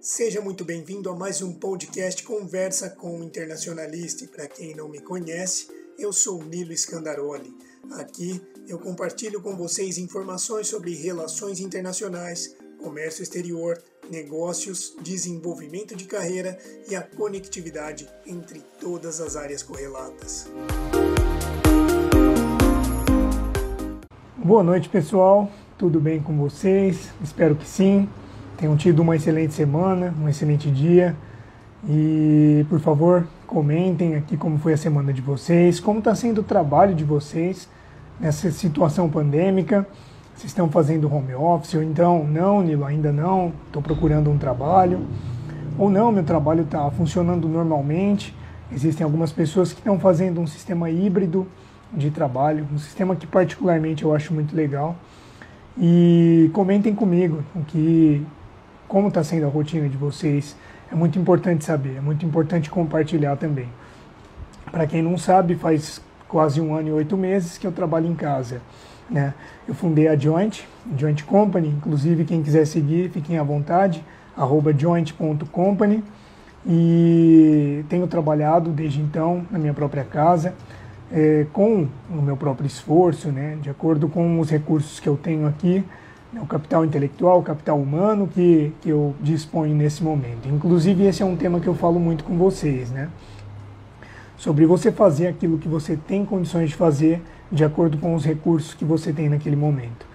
Seja muito bem-vindo a mais um podcast Conversa com o Internacionalista. Para quem não me conhece, eu sou Nilo Scandaroli. Aqui eu compartilho com vocês informações sobre relações internacionais, comércio exterior, negócios, desenvolvimento de carreira e a conectividade entre todas as áreas correlatas. Boa noite, pessoal. Tudo bem com vocês? Espero que sim tenham tido uma excelente semana, um excelente dia. E, por favor, comentem aqui como foi a semana de vocês, como está sendo o trabalho de vocês nessa situação pandêmica. Se estão fazendo home office ou então, não, Nilo, ainda não, estou procurando um trabalho. Ou não, meu trabalho está funcionando normalmente. Existem algumas pessoas que estão fazendo um sistema híbrido de trabalho, um sistema que particularmente eu acho muito legal. E comentem comigo o que como está sendo a rotina de vocês. É muito importante saber, é muito importante compartilhar também. Para quem não sabe, faz quase um ano e oito meses que eu trabalho em casa. Né? Eu fundei a Joint, Joint Company, inclusive quem quiser seguir, fiquem à vontade, arroba joint.company. E tenho trabalhado desde então na minha própria casa, é, com o meu próprio esforço, né? de acordo com os recursos que eu tenho aqui, o capital intelectual, o capital humano que, que eu disponho nesse momento. Inclusive, esse é um tema que eu falo muito com vocês, né? Sobre você fazer aquilo que você tem condições de fazer de acordo com os recursos que você tem naquele momento.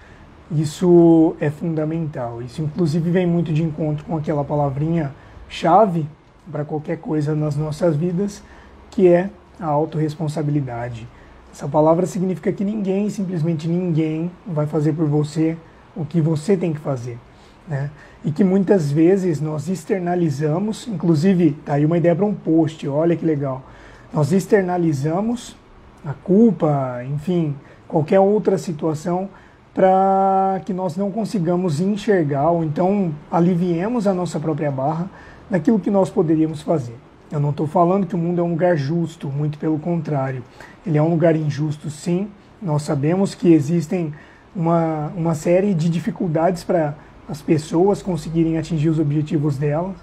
Isso é fundamental. Isso, inclusive, vem muito de encontro com aquela palavrinha chave para qualquer coisa nas nossas vidas, que é a autorresponsabilidade. Essa palavra significa que ninguém, simplesmente ninguém, vai fazer por você o que você tem que fazer. Né? E que muitas vezes nós externalizamos, inclusive, tá aí uma ideia para um post, olha que legal. Nós externalizamos a culpa, enfim, qualquer outra situação para que nós não consigamos enxergar ou então aliviemos a nossa própria barra naquilo que nós poderíamos fazer. Eu não estou falando que o mundo é um lugar justo, muito pelo contrário. Ele é um lugar injusto, sim. Nós sabemos que existem uma, uma série de dificuldades para as pessoas conseguirem atingir os objetivos delas.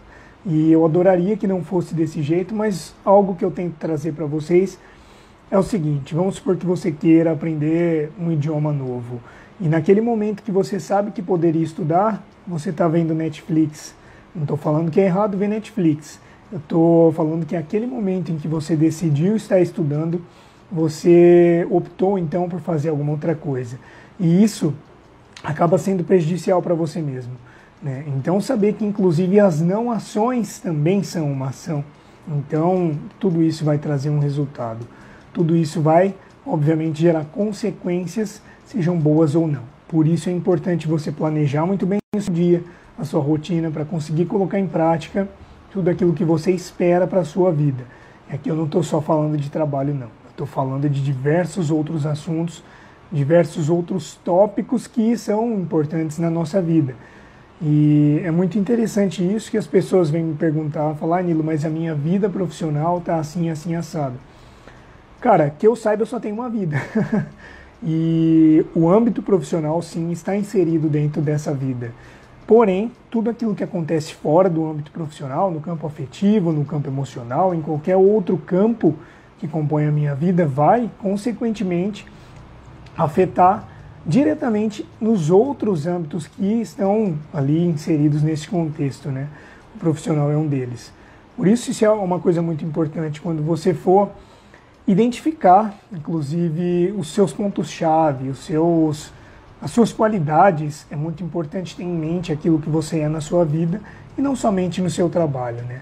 E eu adoraria que não fosse desse jeito, mas algo que eu tento trazer para vocês é o seguinte: vamos supor que você queira aprender um idioma novo. E naquele momento que você sabe que poderia estudar, você está vendo Netflix. Não estou falando que é errado ver Netflix. Eu estou falando que aquele momento em que você decidiu estar estudando, você optou então por fazer alguma outra coisa. E isso acaba sendo prejudicial para você mesmo. Né? Então, saber que inclusive as não ações também são uma ação. Então, tudo isso vai trazer um resultado. Tudo isso vai, obviamente, gerar consequências, sejam boas ou não. Por isso é importante você planejar muito bem o seu dia, a sua rotina, para conseguir colocar em prática tudo aquilo que você espera para a sua vida. Aqui eu não estou só falando de trabalho, não. Estou falando de diversos outros assuntos diversos outros tópicos que são importantes na nossa vida. E é muito interessante isso que as pessoas vêm me perguntar, falar, ah, Nilo, mas a minha vida profissional tá assim, assim, assado. Cara, que eu saiba, eu só tenho uma vida. e o âmbito profissional, sim, está inserido dentro dessa vida. Porém, tudo aquilo que acontece fora do âmbito profissional, no campo afetivo, no campo emocional, em qualquer outro campo que compõe a minha vida, vai, consequentemente, afetar diretamente nos outros âmbitos que estão ali inseridos nesse contexto, né? O profissional é um deles. Por isso, isso é uma coisa muito importante quando você for identificar, inclusive, os seus pontos-chave, os seus, as suas qualidades. É muito importante ter em mente aquilo que você é na sua vida e não somente no seu trabalho, né?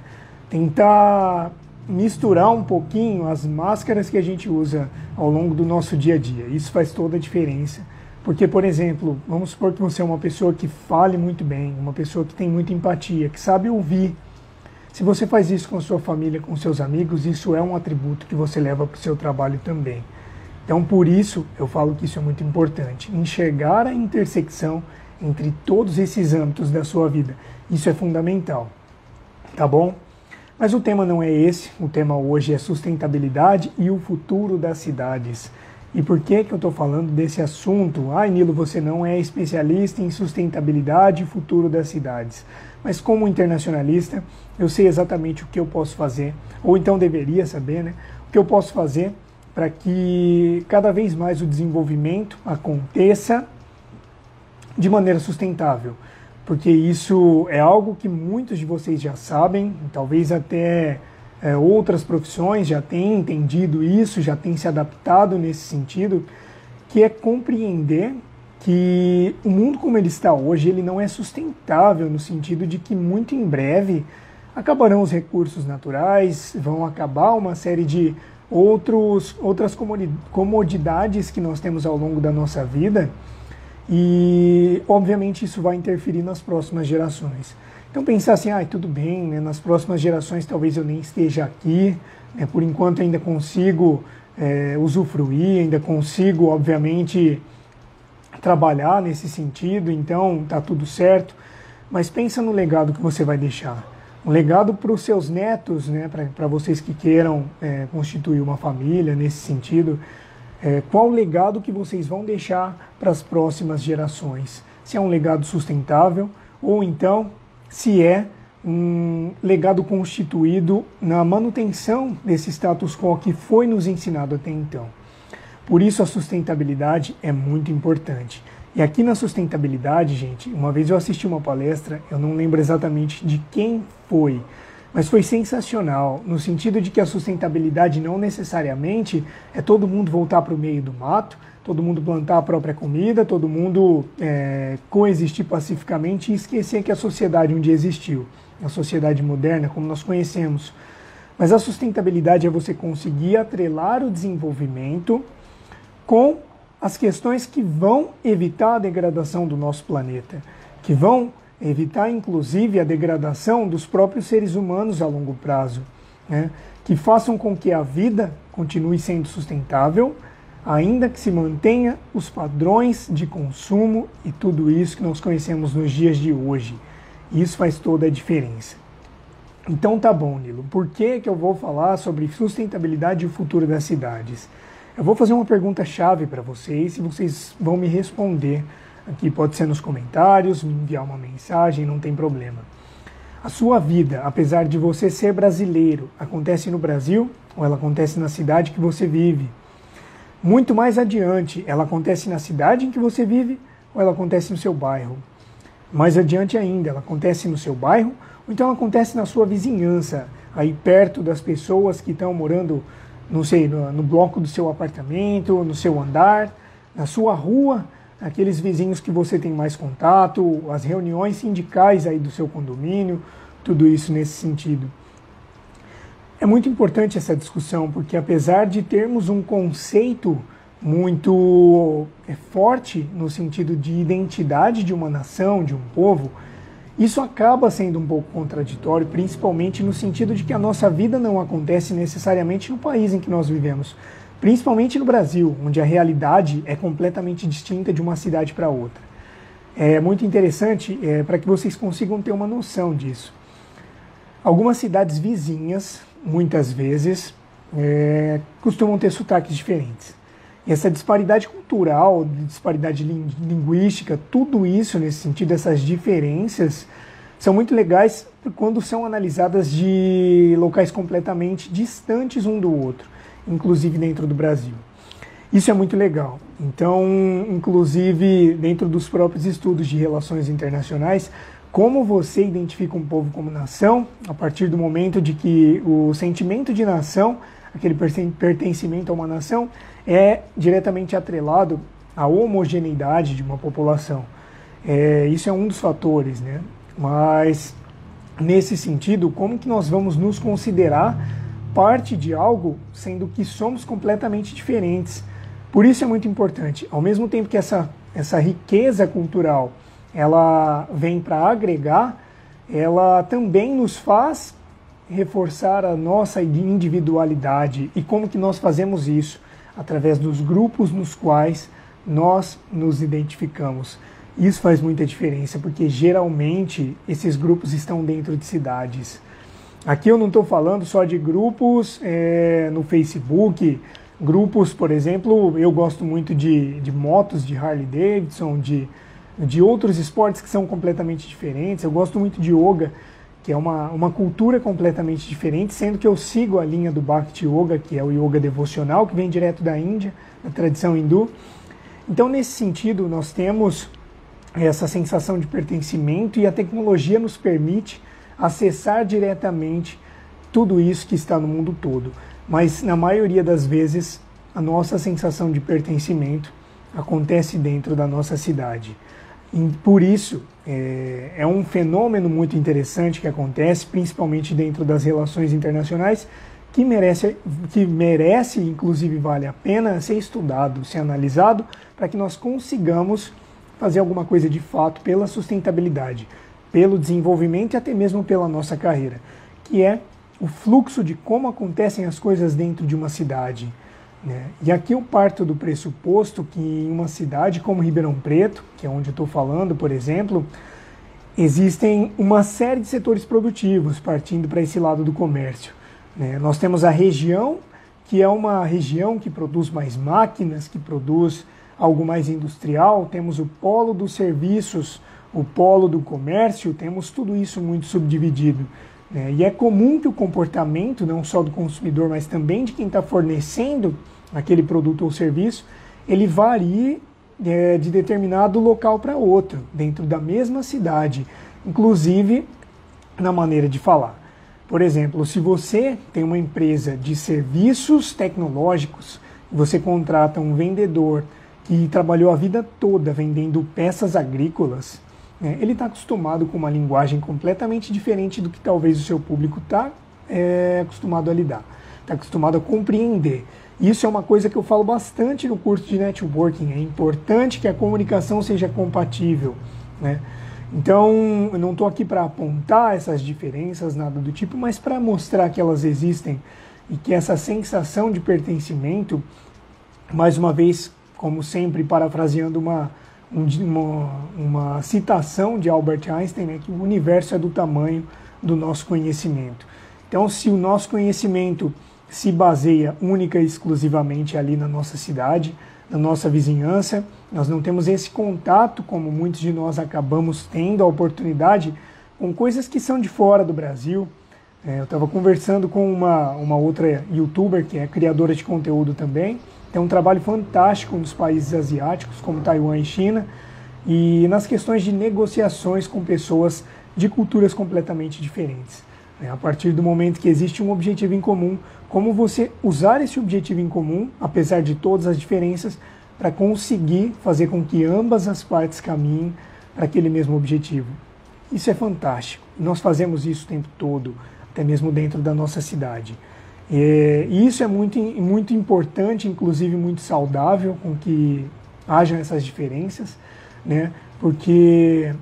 Tentar misturar um pouquinho as máscaras que a gente usa ao longo do nosso dia a dia. Isso faz toda a diferença. Porque, por exemplo, vamos supor que você é uma pessoa que fale muito bem, uma pessoa que tem muita empatia, que sabe ouvir. Se você faz isso com sua família, com seus amigos, isso é um atributo que você leva para o seu trabalho também. Então, por isso, eu falo que isso é muito importante. Enxergar a intersecção entre todos esses âmbitos da sua vida. Isso é fundamental. Tá bom? Mas o tema não é esse, o tema hoje é sustentabilidade e o futuro das cidades. E por que, que eu estou falando desse assunto? Ah, Nilo, você não é especialista em sustentabilidade e futuro das cidades. Mas como internacionalista, eu sei exatamente o que eu posso fazer, ou então deveria saber, né? O que eu posso fazer para que cada vez mais o desenvolvimento aconteça de maneira sustentável. Porque isso é algo que muitos de vocês já sabem, talvez até é, outras profissões já têm entendido isso, já têm se adaptado nesse sentido, que é compreender que o mundo como ele está hoje, ele não é sustentável no sentido de que muito em breve acabarão os recursos naturais, vão acabar uma série de outros, outras comodidades que nós temos ao longo da nossa vida e, obviamente, isso vai interferir nas próximas gerações. Então pensar assim, ah, tudo bem, né? nas próximas gerações talvez eu nem esteja aqui, né? por enquanto ainda consigo é, usufruir, ainda consigo, obviamente, trabalhar nesse sentido, então tá tudo certo. Mas pensa no legado que você vai deixar. Um legado para os seus netos, né? para vocês que queiram é, constituir uma família nesse sentido. É, qual o legado que vocês vão deixar para as próximas gerações? Se é um legado sustentável ou então se é um legado constituído na manutenção desse status quo que foi nos ensinado até então. Por isso a sustentabilidade é muito importante. E aqui na sustentabilidade, gente, uma vez eu assisti uma palestra, eu não lembro exatamente de quem foi, mas foi sensacional, no sentido de que a sustentabilidade não necessariamente é todo mundo voltar para o meio do mato, todo mundo plantar a própria comida, todo mundo é, coexistir pacificamente e esquecer que a sociedade um dia existiu, a sociedade moderna como nós conhecemos. Mas a sustentabilidade é você conseguir atrelar o desenvolvimento com as questões que vão evitar a degradação do nosso planeta, que vão evitar inclusive a degradação dos próprios seres humanos a longo prazo, né? que façam com que a vida continue sendo sustentável ainda que se mantenha os padrões de consumo e tudo isso que nós conhecemos nos dias de hoje. Isso faz toda a diferença. Então tá bom, Nilo. Por que, que eu vou falar sobre sustentabilidade e o futuro das cidades? Eu vou fazer uma pergunta chave para vocês e vocês vão me responder. Aqui pode ser nos comentários, me enviar uma mensagem, não tem problema. A sua vida, apesar de você ser brasileiro, acontece no Brasil ou ela acontece na cidade que você vive? Muito mais adiante, ela acontece na cidade em que você vive ou ela acontece no seu bairro? Mais adiante ainda, ela acontece no seu bairro ou então ela acontece na sua vizinhança, aí perto das pessoas que estão morando, não sei, no, no bloco do seu apartamento, no seu andar, na sua rua, aqueles vizinhos que você tem mais contato, as reuniões sindicais aí do seu condomínio, tudo isso nesse sentido. É muito importante essa discussão, porque apesar de termos um conceito muito é, forte no sentido de identidade de uma nação, de um povo, isso acaba sendo um pouco contraditório, principalmente no sentido de que a nossa vida não acontece necessariamente no país em que nós vivemos, principalmente no Brasil, onde a realidade é completamente distinta de uma cidade para outra. É muito interessante é, para que vocês consigam ter uma noção disso. Algumas cidades vizinhas muitas vezes, é, costumam ter sotaques diferentes. E essa disparidade cultural, disparidade linguística, tudo isso nesse sentido, essas diferenças, são muito legais quando são analisadas de locais completamente distantes um do outro, inclusive dentro do Brasil. Isso é muito legal. Então, inclusive, dentro dos próprios estudos de relações internacionais, como você identifica um povo como nação, a partir do momento de que o sentimento de nação, aquele pertencimento a uma nação, é diretamente atrelado à homogeneidade de uma população. É, isso é um dos fatores, né? Mas nesse sentido, como que nós vamos nos considerar parte de algo, sendo que somos completamente diferentes? Por isso é muito importante, ao mesmo tempo que essa, essa riqueza cultural ela vem para agregar, ela também nos faz reforçar a nossa individualidade. E como que nós fazemos isso? Através dos grupos nos quais nós nos identificamos. Isso faz muita diferença, porque geralmente esses grupos estão dentro de cidades. Aqui eu não estou falando só de grupos é, no Facebook, grupos, por exemplo, eu gosto muito de, de motos, de Harley Davidson, de, de outros esportes que são completamente diferentes. Eu gosto muito de yoga, que é uma, uma cultura completamente diferente, sendo que eu sigo a linha do Bhakti Yoga, que é o yoga devocional, que vem direto da Índia, da tradição hindu. Então, nesse sentido, nós temos essa sensação de pertencimento e a tecnologia nos permite acessar diretamente tudo isso que está no mundo todo. Mas, na maioria das vezes, a nossa sensação de pertencimento acontece dentro da nossa cidade. E por isso, é, é, um fenômeno muito interessante que acontece, principalmente dentro das relações internacionais, que merece, que merece, inclusive vale a pena ser estudado, ser analisado, para que nós consigamos fazer alguma coisa de fato pela sustentabilidade, pelo desenvolvimento e até mesmo pela nossa carreira, que é o fluxo de como acontecem as coisas dentro de uma cidade. Né? E aqui eu parto do pressuposto que em uma cidade como Ribeirão Preto, que é onde eu estou falando, por exemplo, existem uma série de setores produtivos partindo para esse lado do comércio. Né? Nós temos a região, que é uma região que produz mais máquinas, que produz algo mais industrial, temos o polo dos serviços, o polo do comércio, temos tudo isso muito subdividido. Né? E é comum que o comportamento, não só do consumidor, mas também de quem está fornecendo aquele produto ou serviço, ele varie é, de determinado local para outro, dentro da mesma cidade, inclusive na maneira de falar. Por exemplo, se você tem uma empresa de serviços tecnológicos, você contrata um vendedor que trabalhou a vida toda vendendo peças agrícolas, né, ele está acostumado com uma linguagem completamente diferente do que talvez o seu público está é, acostumado a lidar, está acostumado a compreender. Isso é uma coisa que eu falo bastante no curso de networking. É importante que a comunicação seja compatível. Né? Então, eu não estou aqui para apontar essas diferenças, nada do tipo, mas para mostrar que elas existem e que essa sensação de pertencimento, mais uma vez, como sempre, parafraseando uma, uma, uma citação de Albert Einstein, né, que o universo é do tamanho do nosso conhecimento. Então, se o nosso conhecimento se baseia única e exclusivamente ali na nossa cidade, na nossa vizinhança. Nós não temos esse contato, como muitos de nós acabamos tendo a oportunidade, com coisas que são de fora do Brasil. É, eu estava conversando com uma, uma outra youtuber que é criadora de conteúdo também. Tem um trabalho fantástico nos países asiáticos, como Taiwan e China, e nas questões de negociações com pessoas de culturas completamente diferentes. É, a partir do momento que existe um objetivo em comum, como você usar esse objetivo em comum, apesar de todas as diferenças, para conseguir fazer com que ambas as partes caminhem para aquele mesmo objetivo. Isso é fantástico. Nós fazemos isso o tempo todo, até mesmo dentro da nossa cidade. É, e isso é muito, muito importante, inclusive muito saudável, com que hajam essas diferenças, né? porque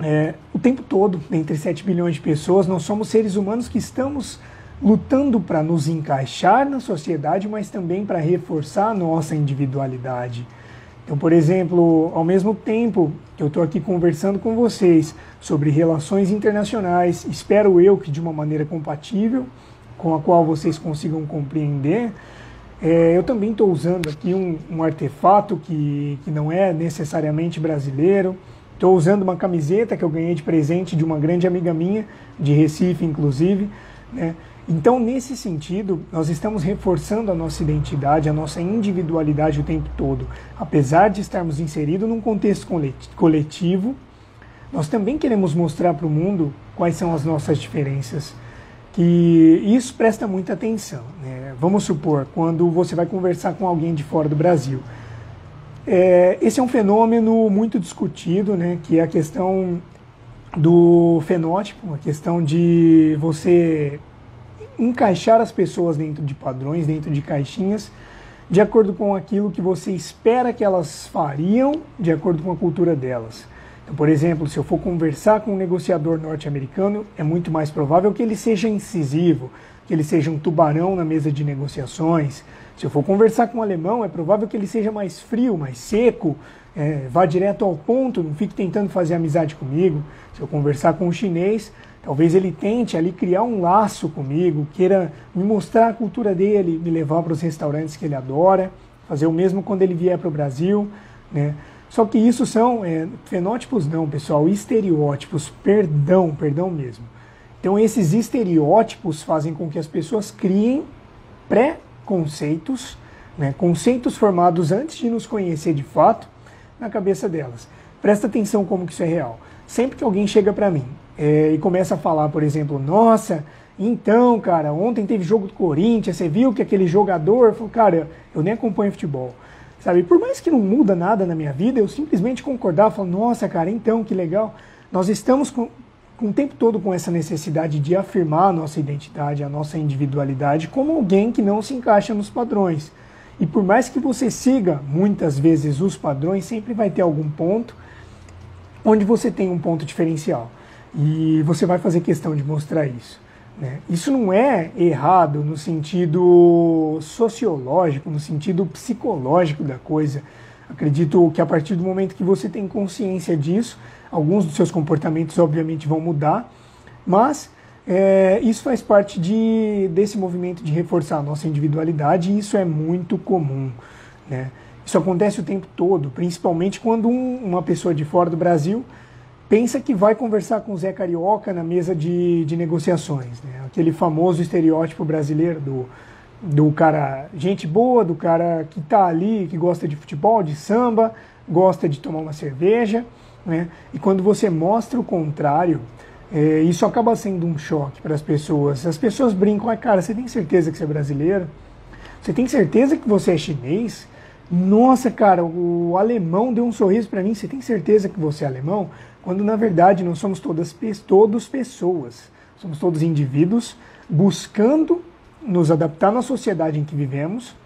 é, o tempo todo, entre 7 bilhões de pessoas, nós somos seres humanos que estamos lutando para nos encaixar na sociedade, mas também para reforçar a nossa individualidade. Então, por exemplo, ao mesmo tempo que eu estou aqui conversando com vocês sobre relações internacionais, espero eu que de uma maneira compatível, com a qual vocês consigam compreender, é, eu também estou usando aqui um, um artefato que, que não é necessariamente brasileiro. Estou usando uma camiseta que eu ganhei de presente de uma grande amiga minha, de Recife, inclusive. Né? Então, nesse sentido, nós estamos reforçando a nossa identidade, a nossa individualidade o tempo todo. Apesar de estarmos inseridos num contexto coletivo, nós também queremos mostrar para o mundo quais são as nossas diferenças. Que isso presta muita atenção. Né? Vamos supor, quando você vai conversar com alguém de fora do Brasil. É, esse é um fenômeno muito discutido, né, que é a questão do fenótipo, a questão de você encaixar as pessoas dentro de padrões, dentro de caixinhas, de acordo com aquilo que você espera que elas fariam, de acordo com a cultura delas. Então, por exemplo, se eu for conversar com um negociador norte-americano, é muito mais provável que ele seja incisivo, que ele seja um tubarão na mesa de negociações. Se eu for conversar com um alemão, é provável que ele seja mais frio, mais seco, é, vá direto ao ponto, não fique tentando fazer amizade comigo. Se eu conversar com um chinês, Talvez ele tente ali criar um laço comigo, queira me mostrar a cultura dele, me levar para os restaurantes que ele adora, fazer o mesmo quando ele vier para o Brasil, né? Só que isso são é, fenótipos não, pessoal, estereótipos, perdão, perdão mesmo. Então esses estereótipos fazem com que as pessoas criem pré-conceitos, né, conceitos formados antes de nos conhecer de fato, na cabeça delas. Presta atenção como que isso é real. Sempre que alguém chega para mim é, e começa a falar, por exemplo, nossa, então, cara, ontem teve jogo do Corinthians, você viu que aquele jogador, falou, cara, eu nem acompanho futebol. Sabe, por mais que não muda nada na minha vida, eu simplesmente concordava, falo, nossa, cara, então, que legal. Nós estamos com, com o tempo todo com essa necessidade de afirmar a nossa identidade, a nossa individualidade como alguém que não se encaixa nos padrões. E por mais que você siga muitas vezes os padrões, sempre vai ter algum ponto onde você tem um ponto diferencial. E você vai fazer questão de mostrar isso. Né? Isso não é errado no sentido sociológico, no sentido psicológico da coisa. Acredito que a partir do momento que você tem consciência disso, alguns dos seus comportamentos obviamente vão mudar, mas é, isso faz parte de, desse movimento de reforçar a nossa individualidade e isso é muito comum. Né? Isso acontece o tempo todo, principalmente quando um, uma pessoa de fora do Brasil pensa que vai conversar com o Zé Carioca na mesa de, de negociações. Né? Aquele famoso estereótipo brasileiro do, do cara gente boa, do cara que está ali, que gosta de futebol, de samba, gosta de tomar uma cerveja. Né? E quando você mostra o contrário, é, isso acaba sendo um choque para as pessoas. As pessoas brincam, ah, cara, você tem certeza que você é brasileiro? Você tem certeza que você é chinês? Nossa, cara, o alemão deu um sorriso para mim. Você tem certeza que você é alemão? Quando na verdade nós somos todas todos pessoas, somos todos indivíduos buscando nos adaptar na sociedade em que vivemos,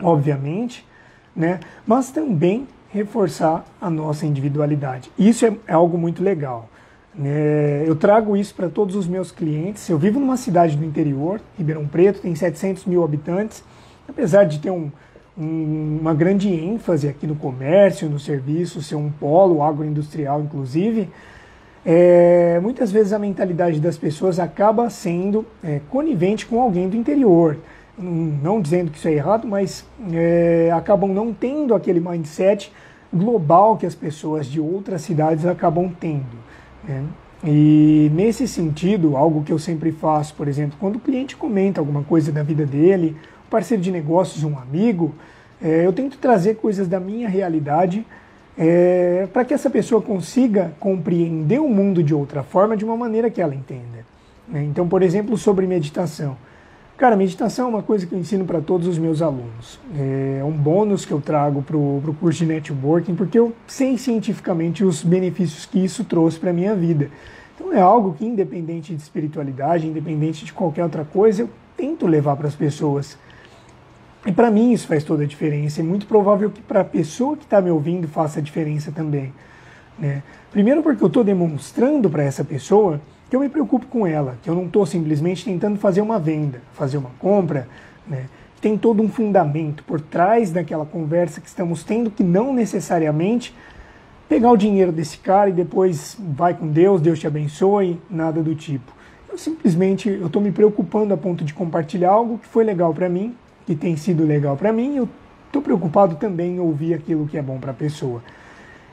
obviamente, né? Mas também reforçar a nossa individualidade. Isso é, é algo muito legal. Né? Eu trago isso para todos os meus clientes. Eu vivo numa cidade do interior, Ribeirão Preto, tem 700 mil habitantes. Apesar de ter um, um, uma grande ênfase aqui no comércio, no serviço, ser um polo agroindustrial, inclusive, é, muitas vezes a mentalidade das pessoas acaba sendo é, conivente com alguém do interior. Não dizendo que isso é errado, mas é, acabam não tendo aquele mindset global que as pessoas de outras cidades acabam tendo. Né? E nesse sentido, algo que eu sempre faço, por exemplo, quando o cliente comenta alguma coisa da vida dele, parceiro de negócios, um amigo, é, eu tento trazer coisas da minha realidade é, para que essa pessoa consiga compreender o mundo de outra forma, de uma maneira que ela entenda. Né? Então, por exemplo, sobre meditação. Cara, meditação é uma coisa que eu ensino para todos os meus alunos. É um bônus que eu trago para o curso de networking, porque eu sei cientificamente os benefícios que isso trouxe para a minha vida. Então é algo que, independente de espiritualidade, independente de qualquer outra coisa, eu tento levar para as pessoas. E para mim isso faz toda a diferença. É muito provável que para a pessoa que está me ouvindo faça a diferença também. Né? Primeiro porque eu estou demonstrando para essa pessoa que eu me preocupo com ela, que eu não estou simplesmente tentando fazer uma venda, fazer uma compra. Né? Tem todo um fundamento por trás daquela conversa que estamos tendo que não necessariamente pegar o dinheiro desse cara e depois vai com Deus, Deus te abençoe, nada do tipo. Eu simplesmente eu estou me preocupando a ponto de compartilhar algo que foi legal para mim que tem sido legal para mim, eu estou preocupado também em ouvir aquilo que é bom para a pessoa.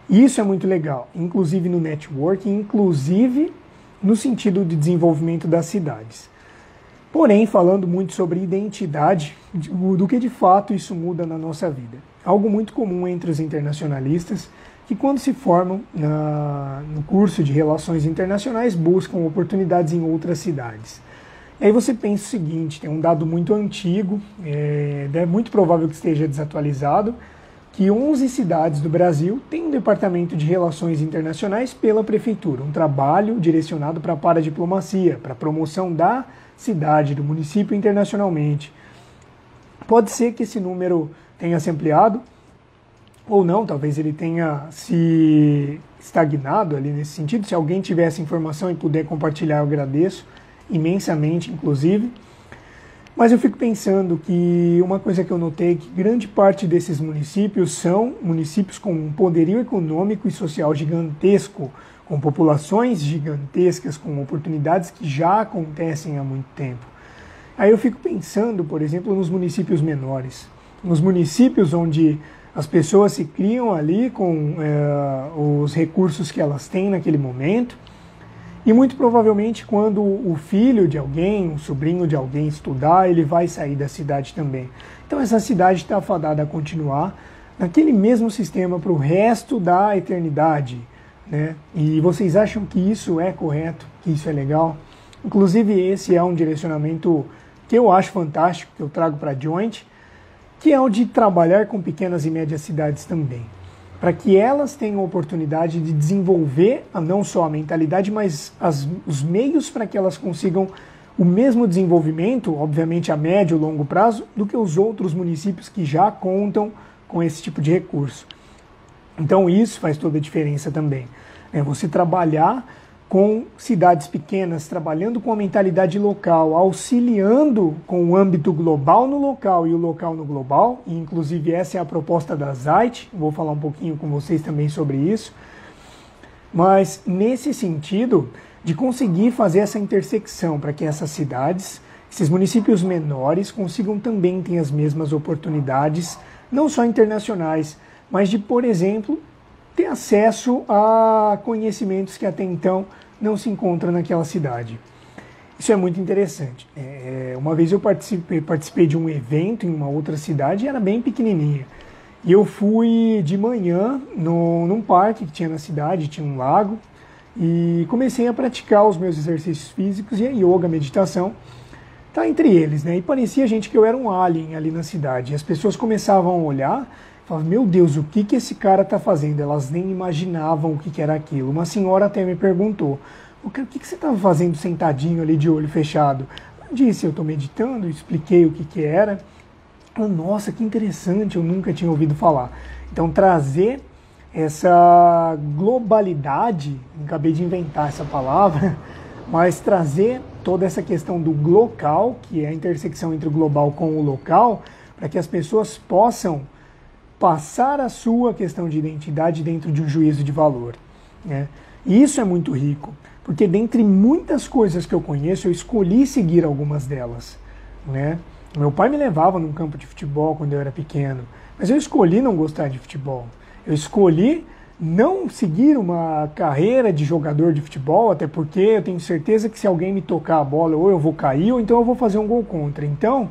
E isso é muito legal, inclusive no networking, inclusive no sentido de desenvolvimento das cidades. Porém, falando muito sobre identidade, do que de fato isso muda na nossa vida. Algo muito comum entre os internacionalistas, que quando se formam na, no curso de Relações Internacionais buscam oportunidades em outras cidades. Aí você pensa o seguinte: tem um dado muito antigo, é, é muito provável que esteja desatualizado, que 11 cidades do Brasil têm um departamento de relações internacionais pela prefeitura, um trabalho direcionado para a paradiplomacia, para a promoção da cidade, do município internacionalmente. Pode ser que esse número tenha se ampliado, ou não, talvez ele tenha se estagnado ali nesse sentido. Se alguém tiver essa informação e puder compartilhar, eu agradeço imensamente, inclusive. Mas eu fico pensando que uma coisa que eu notei é que grande parte desses municípios são municípios com um poderio econômico e social gigantesco, com populações gigantescas, com oportunidades que já acontecem há muito tempo. Aí eu fico pensando, por exemplo, nos municípios menores, nos municípios onde as pessoas se criam ali com é, os recursos que elas têm naquele momento, e muito provavelmente quando o filho de alguém, o sobrinho de alguém estudar, ele vai sair da cidade também. Então essa cidade está fadada a continuar naquele mesmo sistema para o resto da eternidade. Né? E vocês acham que isso é correto, que isso é legal? Inclusive, esse é um direcionamento que eu acho fantástico, que eu trago para Joint, que é o de trabalhar com pequenas e médias cidades também, para que elas tenham a oportunidade de desenvolver não só a mentalidade, mas as, os meios para que elas consigam o mesmo desenvolvimento, obviamente a médio e longo prazo, do que os outros municípios que já contam com esse tipo de recurso. Então isso faz toda a diferença também. É você trabalhar com cidades pequenas, trabalhando com a mentalidade local, auxiliando com o âmbito global no local e o local no global, e inclusive essa é a proposta da ZAIT, vou falar um pouquinho com vocês também sobre isso. Mas nesse sentido, de conseguir fazer essa intersecção para que essas cidades, esses municípios menores consigam também ter as mesmas oportunidades, não só internacionais, mas de, por exemplo, ter acesso a conhecimentos que até então não se encontram naquela cidade. Isso é muito interessante. É, uma vez eu participei, participei de um evento em uma outra cidade era bem pequenininha. E eu fui de manhã no, num parque que tinha na cidade, tinha um lago, e comecei a praticar os meus exercícios físicos e a yoga, a meditação, tá entre eles, né? E parecia gente que eu era um alien ali na cidade. E as pessoas começavam a olhar Falava, meu Deus, o que, que esse cara está fazendo? Elas nem imaginavam o que, que era aquilo. Uma senhora até me perguntou, o que, que, que você estava fazendo sentadinho ali de olho fechado? Eu disse, eu estou meditando, expliquei o que, que era. Nossa, que interessante, eu nunca tinha ouvido falar. Então, trazer essa globalidade, acabei de inventar essa palavra, mas trazer toda essa questão do local, que é a intersecção entre o global com o local, para que as pessoas possam passar a sua questão de identidade dentro de um juízo de valor. Né? E isso é muito rico, porque dentre muitas coisas que eu conheço, eu escolhi seguir algumas delas. Né? Meu pai me levava num campo de futebol quando eu era pequeno, mas eu escolhi não gostar de futebol. Eu escolhi não seguir uma carreira de jogador de futebol, até porque eu tenho certeza que se alguém me tocar a bola, ou eu vou cair, ou então eu vou fazer um gol contra. Então,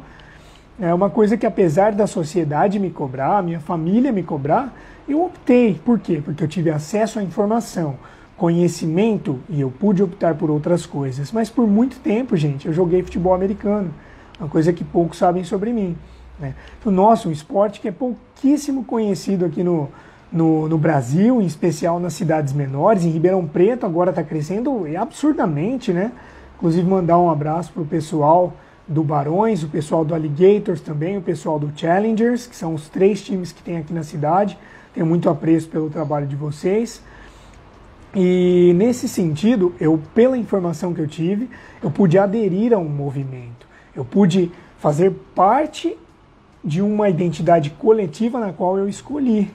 é uma coisa que, apesar da sociedade me cobrar, minha família me cobrar, eu optei. Por quê? Porque eu tive acesso à informação, conhecimento e eu pude optar por outras coisas. Mas por muito tempo, gente, eu joguei futebol americano, uma coisa que poucos sabem sobre mim. Né? Então, nossa, um esporte que é pouquíssimo conhecido aqui no, no, no, Brasil, em especial nas cidades menores. Em Ribeirão Preto agora está crescendo absurdamente, né? Inclusive mandar um abraço para o pessoal do Barões, o pessoal do Alligators também, o pessoal do Challengers, que são os três times que tem aqui na cidade. Tenho muito apreço pelo trabalho de vocês. E nesse sentido, eu, pela informação que eu tive, eu pude aderir a um movimento. Eu pude fazer parte de uma identidade coletiva na qual eu escolhi,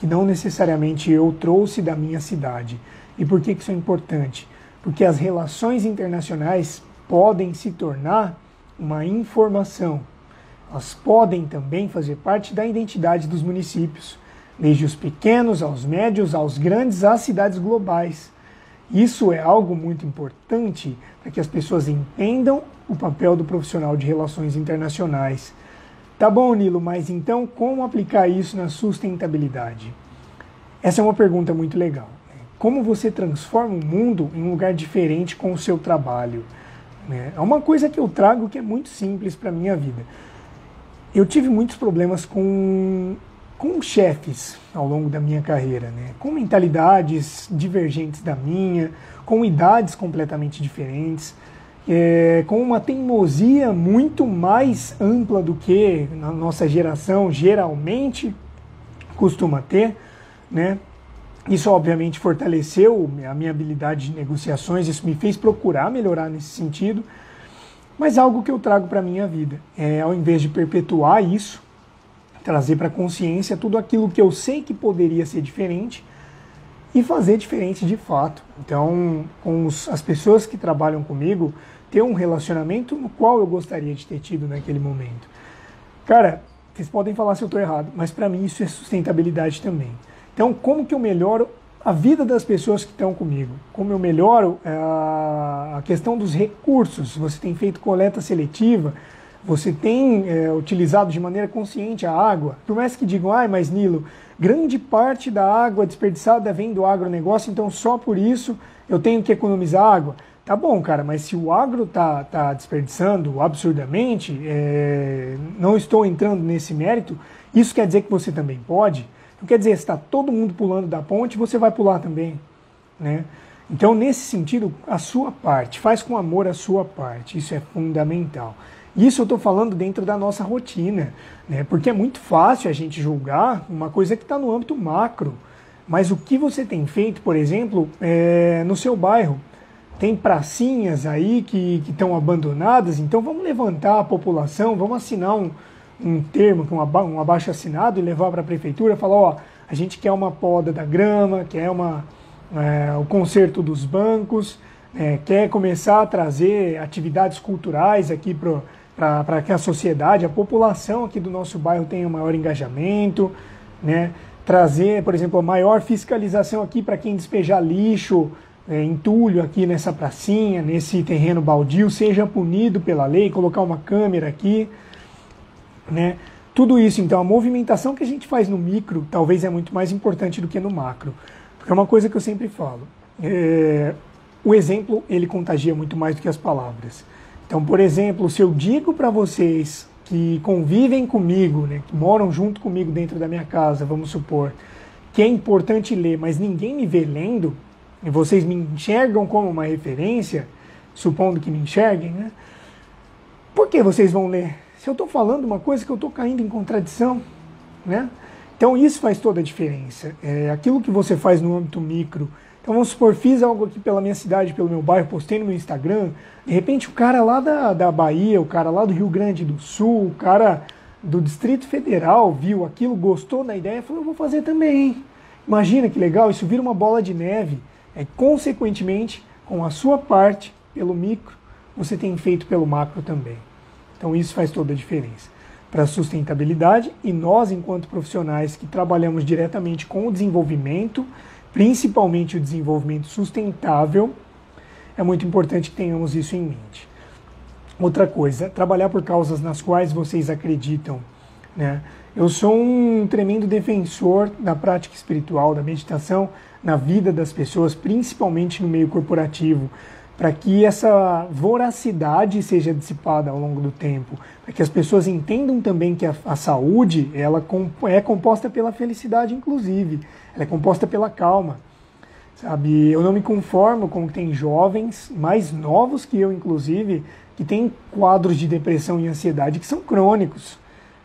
que não necessariamente eu trouxe da minha cidade. E por que isso é importante? Porque as relações internacionais podem se tornar uma informação. Elas podem também fazer parte da identidade dos municípios, desde os pequenos aos médios, aos grandes, às cidades globais. Isso é algo muito importante para que as pessoas entendam o papel do profissional de relações internacionais. Tá bom, Nilo, mas então como aplicar isso na sustentabilidade? Essa é uma pergunta muito legal. Como você transforma o mundo em um lugar diferente com o seu trabalho? Né? É uma coisa que eu trago que é muito simples para minha vida. Eu tive muitos problemas com, com chefes ao longo da minha carreira, né? com mentalidades divergentes da minha, com idades completamente diferentes, é, com uma teimosia muito mais ampla do que na nossa geração geralmente costuma ter, né? Isso, obviamente, fortaleceu a minha habilidade de negociações, isso me fez procurar melhorar nesse sentido, mas algo que eu trago para a minha vida. É, ao invés de perpetuar isso, trazer para a consciência tudo aquilo que eu sei que poderia ser diferente e fazer diferente de fato. Então, com os, as pessoas que trabalham comigo, ter um relacionamento no qual eu gostaria de ter tido naquele momento. Cara, vocês podem falar se eu estou errado, mas para mim isso é sustentabilidade também. Então, como que eu melhoro a vida das pessoas que estão comigo? Como eu melhoro é, a questão dos recursos? Você tem feito coleta seletiva? Você tem é, utilizado de maneira consciente a água? Por mais que digam, ai, mas Nilo, grande parte da água desperdiçada vem do agronegócio, então só por isso eu tenho que economizar água. Tá bom, cara, mas se o agro tá, tá desperdiçando absurdamente, é, não estou entrando nesse mérito, isso quer dizer que você também pode? Não quer dizer, se está todo mundo pulando da ponte, você vai pular também, né? Então, nesse sentido, a sua parte, faz com amor a sua parte, isso é fundamental. Isso eu estou falando dentro da nossa rotina, né? porque é muito fácil a gente julgar uma coisa que está no âmbito macro. Mas o que você tem feito, por exemplo, é, no seu bairro? Tem pracinhas aí que estão abandonadas, então vamos levantar a população, vamos assinar um, um termo, um, um abaixo assinado e levar para a prefeitura, falar, ó, a gente quer uma poda da grama, quer uma, é, o conserto dos bancos, é, quer começar a trazer atividades culturais aqui para que a sociedade, a população aqui do nosso bairro tenha um maior engajamento, né? trazer, por exemplo, a maior fiscalização aqui para quem despejar lixo, é, entulho aqui nessa pracinha, nesse terreno baldio, seja punido pela lei, colocar uma câmera aqui, né? Tudo isso, então, a movimentação que a gente faz no micro talvez é muito mais importante do que no macro. Porque é uma coisa que eu sempre falo. É, o exemplo, ele contagia muito mais do que as palavras. Então, por exemplo, se eu digo para vocês que convivem comigo, né, que moram junto comigo dentro da minha casa, vamos supor, que é importante ler, mas ninguém me vê lendo, e vocês me enxergam como uma referência, supondo que me enxerguem, né? Por que vocês vão ler? Se eu estou falando uma coisa que eu estou caindo em contradição, né? Então isso faz toda a diferença. É aquilo que você faz no âmbito micro. Então vamos supor, fiz algo aqui pela minha cidade, pelo meu bairro, postei no meu Instagram. De repente o cara lá da, da Bahia, o cara lá do Rio Grande do Sul, o cara do Distrito Federal viu aquilo, gostou da ideia, falou, eu vou fazer também. Imagina que legal, isso vira uma bola de neve. É, consequentemente, com a sua parte, pelo micro, você tem feito pelo macro também. Então isso faz toda a diferença para a sustentabilidade e nós, enquanto profissionais que trabalhamos diretamente com o desenvolvimento, principalmente o desenvolvimento sustentável, é muito importante que tenhamos isso em mente. Outra coisa, trabalhar por causas nas quais vocês acreditam. Né? Eu sou um tremendo defensor da prática espiritual, da meditação na vida das pessoas, principalmente no meio corporativo, para que essa voracidade seja dissipada ao longo do tempo, para que as pessoas entendam também que a, a saúde ela é composta pela felicidade, inclusive, ela é composta pela calma. Sabe, eu não me conformo com que tem jovens mais novos que eu, inclusive, que têm quadros de depressão e ansiedade que são crônicos,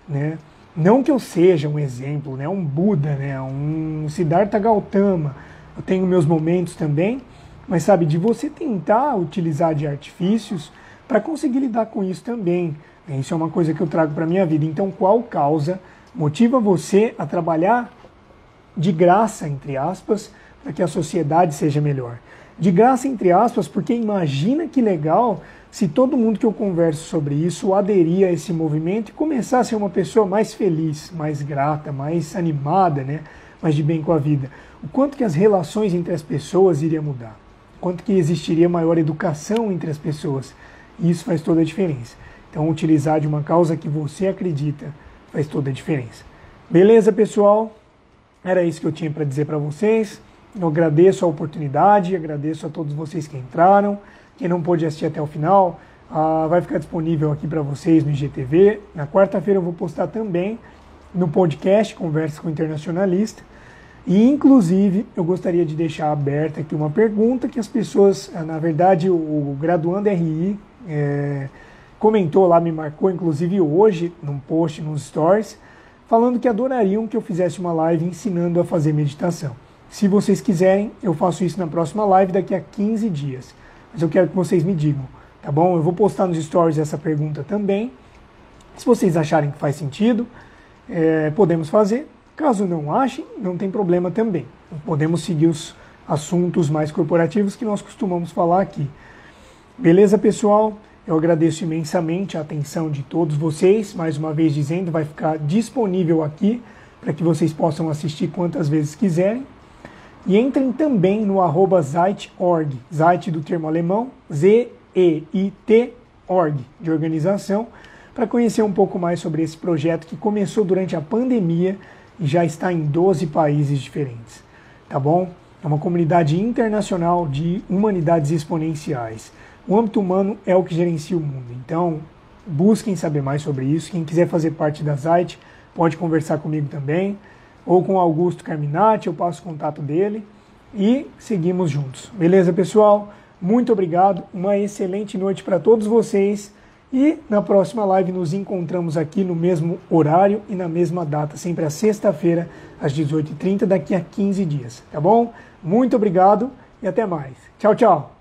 né? Não que eu seja um exemplo, né, um Buda, né, um Siddhartha Gautama. Eu tenho meus momentos também, mas sabe, de você tentar utilizar de artifícios para conseguir lidar com isso também. Isso é uma coisa que eu trago para minha vida. Então, qual causa motiva você a trabalhar de graça, entre aspas, para que a sociedade seja melhor? De graça, entre aspas, porque imagina que legal se todo mundo que eu converso sobre isso aderir a esse movimento e começar a ser uma pessoa mais feliz, mais grata, mais animada, né? mais de bem com a vida. O quanto que as relações entre as pessoas iriam mudar. Quanto que existiria maior educação entre as pessoas. E isso faz toda a diferença. Então, utilizar de uma causa que você acredita faz toda a diferença. Beleza, pessoal? Era isso que eu tinha para dizer para vocês. Eu agradeço a oportunidade, agradeço a todos vocês que entraram. Quem não pôde assistir até o final, uh, vai ficar disponível aqui para vocês no IGTV. Na quarta-feira eu vou postar também no podcast Conversa com o Internacionalista. E, inclusive, eu gostaria de deixar aberta aqui uma pergunta que as pessoas, ah, na verdade, o, graduando RI é, comentou lá, me marcou, inclusive hoje, num post, nos stories, falando que adorariam que eu fizesse uma live ensinando a fazer meditação. Se vocês quiserem, eu faço isso na próxima live daqui a 15 dias mas eu quero que vocês me digam, tá bom? Eu vou postar nos stories essa pergunta também. Se vocês acharem que faz sentido, é, podemos fazer. Caso não achem, não tem problema também. podemos seguir os assuntos mais corporativos que nós costumamos falar aqui. Beleza, pessoal? Eu agradeço imensamente a atenção de todos vocês. Mais uma vez dizendo, vai ficar disponível aqui para que vocês possam assistir quantas vezes quiserem. E entrem também no arroba Zeit.org, Zeit do termo alemão, Z-E-I-T, org, de organização, para conhecer um pouco mais sobre esse projeto que começou durante a pandemia já está em 12 países diferentes. Tá bom? É uma comunidade internacional de humanidades exponenciais. O âmbito humano é o que gerencia o mundo. Então, busquem saber mais sobre isso. Quem quiser fazer parte da Zite, pode conversar comigo também, ou com Augusto Carminati, eu passo o contato dele e seguimos juntos. Beleza, pessoal? Muito obrigado, uma excelente noite para todos vocês e na próxima live nos encontramos aqui no mesmo horário e na mesma data, sempre às sexta-feira, às 18h30, daqui a 15 dias, tá bom? Muito obrigado e até mais. Tchau, tchau!